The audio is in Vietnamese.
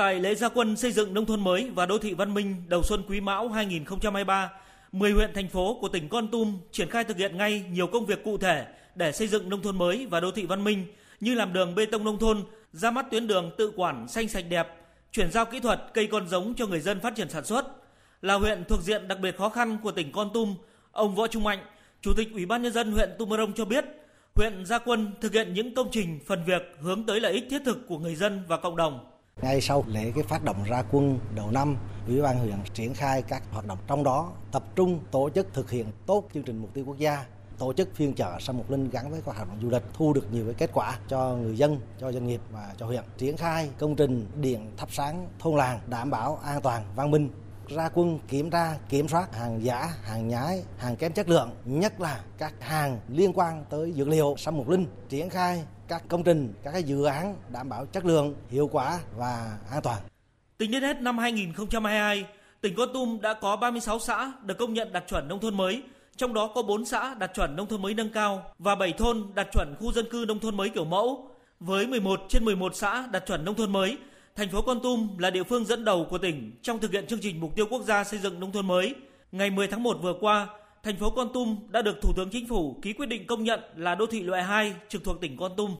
Tại lễ gia quân xây dựng nông thôn mới và đô thị văn minh đầu xuân Quý Mão 2023, 10 huyện thành phố của tỉnh Con Tum triển khai thực hiện ngay nhiều công việc cụ thể để xây dựng nông thôn mới và đô thị văn minh như làm đường bê tông nông thôn, ra mắt tuyến đường tự quản xanh sạch đẹp, chuyển giao kỹ thuật cây con giống cho người dân phát triển sản xuất. Là huyện thuộc diện đặc biệt khó khăn của tỉnh Con Tum, ông Võ Trung Mạnh, Chủ tịch Ủy ban nhân dân huyện Tumorong cho biết, huyện Gia Quân thực hiện những công trình phần việc hướng tới lợi ích thiết thực của người dân và cộng đồng. Ngay sau lễ cái phát động ra quân đầu năm, Ủy ban huyện triển khai các hoạt động trong đó tập trung tổ chức thực hiện tốt chương trình mục tiêu quốc gia tổ chức phiên chợ Sâm Mộc Linh gắn với các hoạt động du lịch thu được nhiều cái kết quả cho người dân, cho doanh nghiệp và cho huyện. Triển khai công trình điện thắp sáng thôn làng đảm bảo an toàn, văn minh ra quân kiểm tra, kiểm soát hàng giả, hàng nhái, hàng kém chất lượng, nhất là các hàng liên quan tới dược liệu Sâm mục Linh, triển khai các công trình, các cái dự án đảm bảo chất lượng, hiệu quả và an toàn. Tính đến hết năm 2022, tỉnh Con Tum đã có 36 xã được công nhận đạt chuẩn nông thôn mới, trong đó có 4 xã đạt chuẩn nông thôn mới nâng cao và 7 thôn đạt chuẩn khu dân cư nông thôn mới kiểu mẫu. Với 11 trên 11 xã đạt chuẩn nông thôn mới, thành phố Con Tum là địa phương dẫn đầu của tỉnh trong thực hiện chương trình mục tiêu quốc gia xây dựng nông thôn mới. Ngày 10 tháng 1 vừa qua, thành phố Con Tum đã được Thủ tướng Chính phủ ký quyết định công nhận là đô thị loại 2 trực thuộc tỉnh Con Tum.